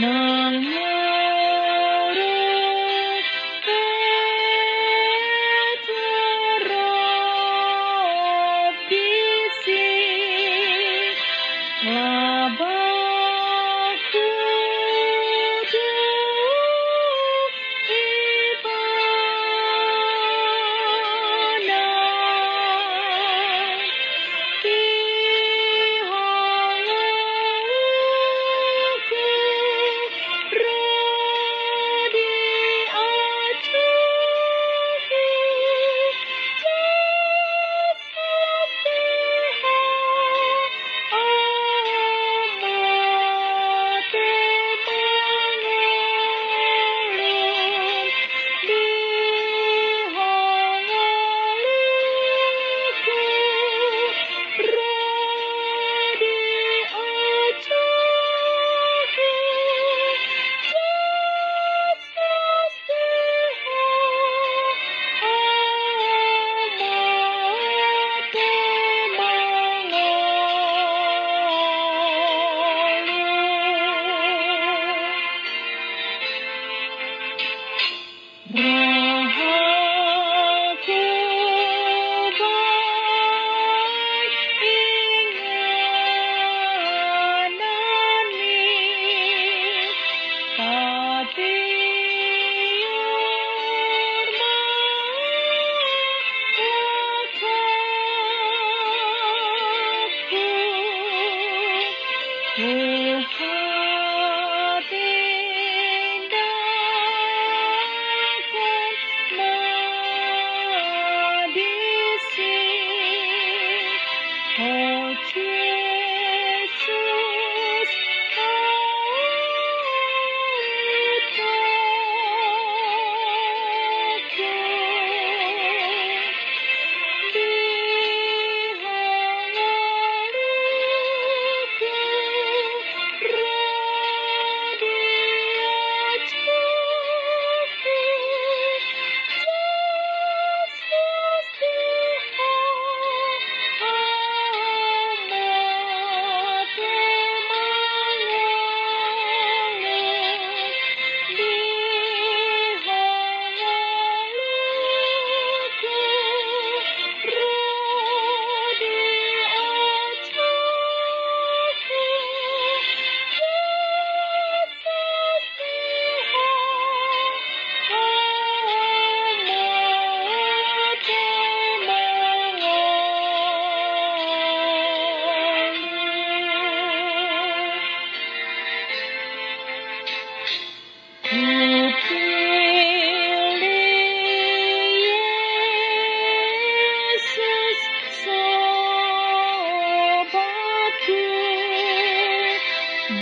no, no.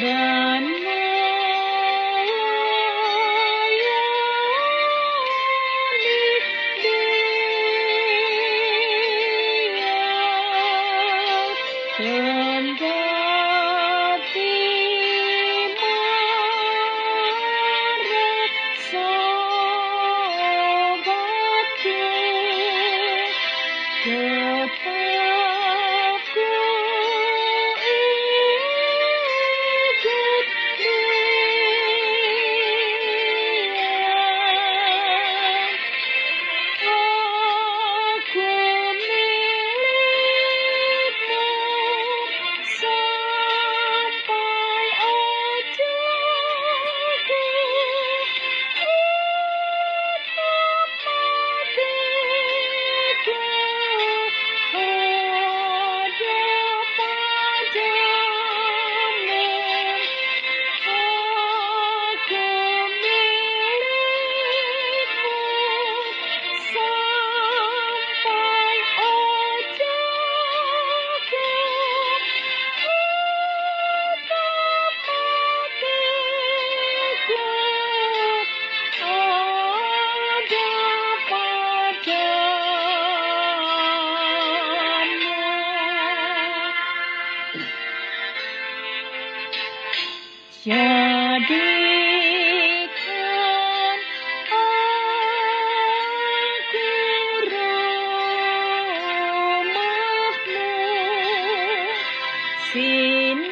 Yeah. xin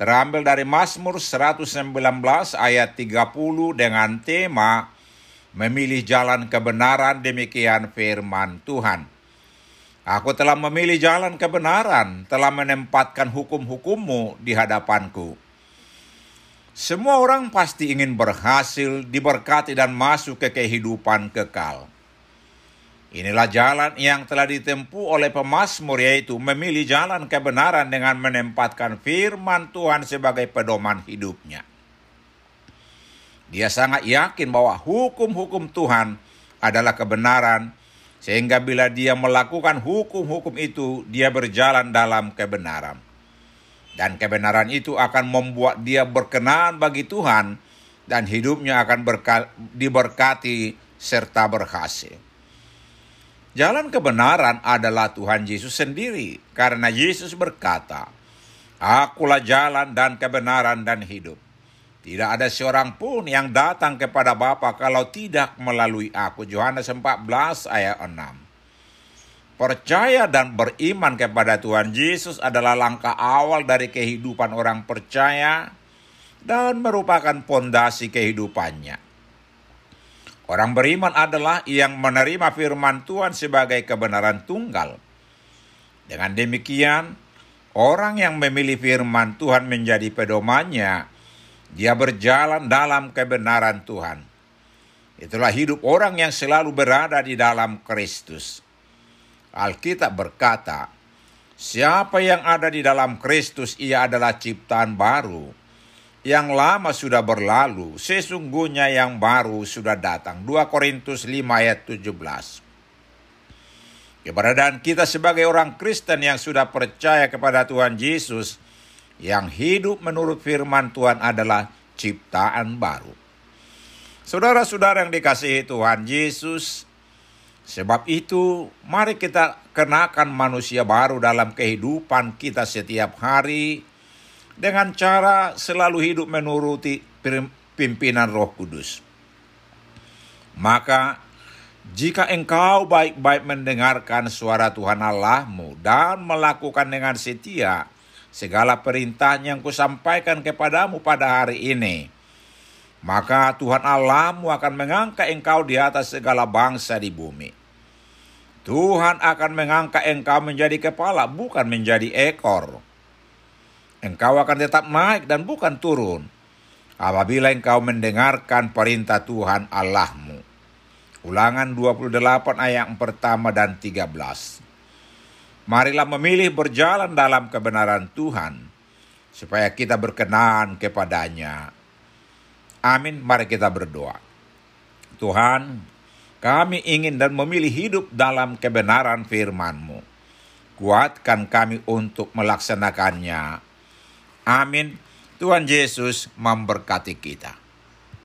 terambil dari Mazmur 119 ayat 30 dengan tema memilih jalan kebenaran demikian firman Tuhan. Aku telah memilih jalan kebenaran, telah menempatkan hukum-hukummu di hadapanku. Semua orang pasti ingin berhasil, diberkati dan masuk ke kehidupan kekal. Inilah jalan yang telah ditempuh oleh pemazmur yaitu memilih jalan kebenaran dengan menempatkan firman Tuhan sebagai pedoman hidupnya. Dia sangat yakin bahwa hukum-hukum Tuhan adalah kebenaran sehingga bila dia melakukan hukum-hukum itu dia berjalan dalam kebenaran. Dan kebenaran itu akan membuat dia berkenan bagi Tuhan dan hidupnya akan berka- diberkati serta berhasil. Jalan kebenaran adalah Tuhan Yesus sendiri, karena Yesus berkata, "Akulah jalan dan kebenaran dan hidup. Tidak ada seorang pun yang datang kepada Bapa kalau tidak melalui aku." Yohanes 14 ayat 6. Percaya dan beriman kepada Tuhan Yesus adalah langkah awal dari kehidupan orang percaya dan merupakan pondasi kehidupannya. Orang beriman adalah yang menerima firman Tuhan sebagai kebenaran tunggal. Dengan demikian, orang yang memilih firman Tuhan menjadi pedomannya, dia berjalan dalam kebenaran Tuhan. Itulah hidup orang yang selalu berada di dalam Kristus. Alkitab berkata, "Siapa yang ada di dalam Kristus, ia adalah ciptaan baru." Yang lama sudah berlalu, sesungguhnya yang baru sudah datang. 2 Korintus 5 ayat 17. Keberadaan kita sebagai orang Kristen yang sudah percaya kepada Tuhan Yesus, yang hidup menurut firman Tuhan adalah ciptaan baru. Saudara-saudara yang dikasihi Tuhan Yesus, sebab itu mari kita kenakan manusia baru dalam kehidupan kita setiap hari, dengan cara selalu hidup menuruti pimpinan Roh Kudus. Maka, jika engkau baik-baik mendengarkan suara Tuhan Allahmu dan melakukan dengan setia segala perintah yang kusampaikan kepadamu pada hari ini, maka Tuhan Allahmu akan mengangkat engkau di atas segala bangsa di bumi. Tuhan akan mengangkat engkau menjadi kepala, bukan menjadi ekor Engkau akan tetap naik dan bukan turun. apabila engkau mendengarkan perintah Tuhan Allahmu. Ulangan 28 ayat pertama dan 13. Marilah memilih berjalan dalam kebenaran Tuhan, supaya kita berkenan kepadanya. Amin, mari kita berdoa. Tuhan, kami ingin dan memilih hidup dalam kebenaran firman-Mu. Kuatkan kami untuk melaksanakannya. Amin. Tuhan Yesus memberkati kita.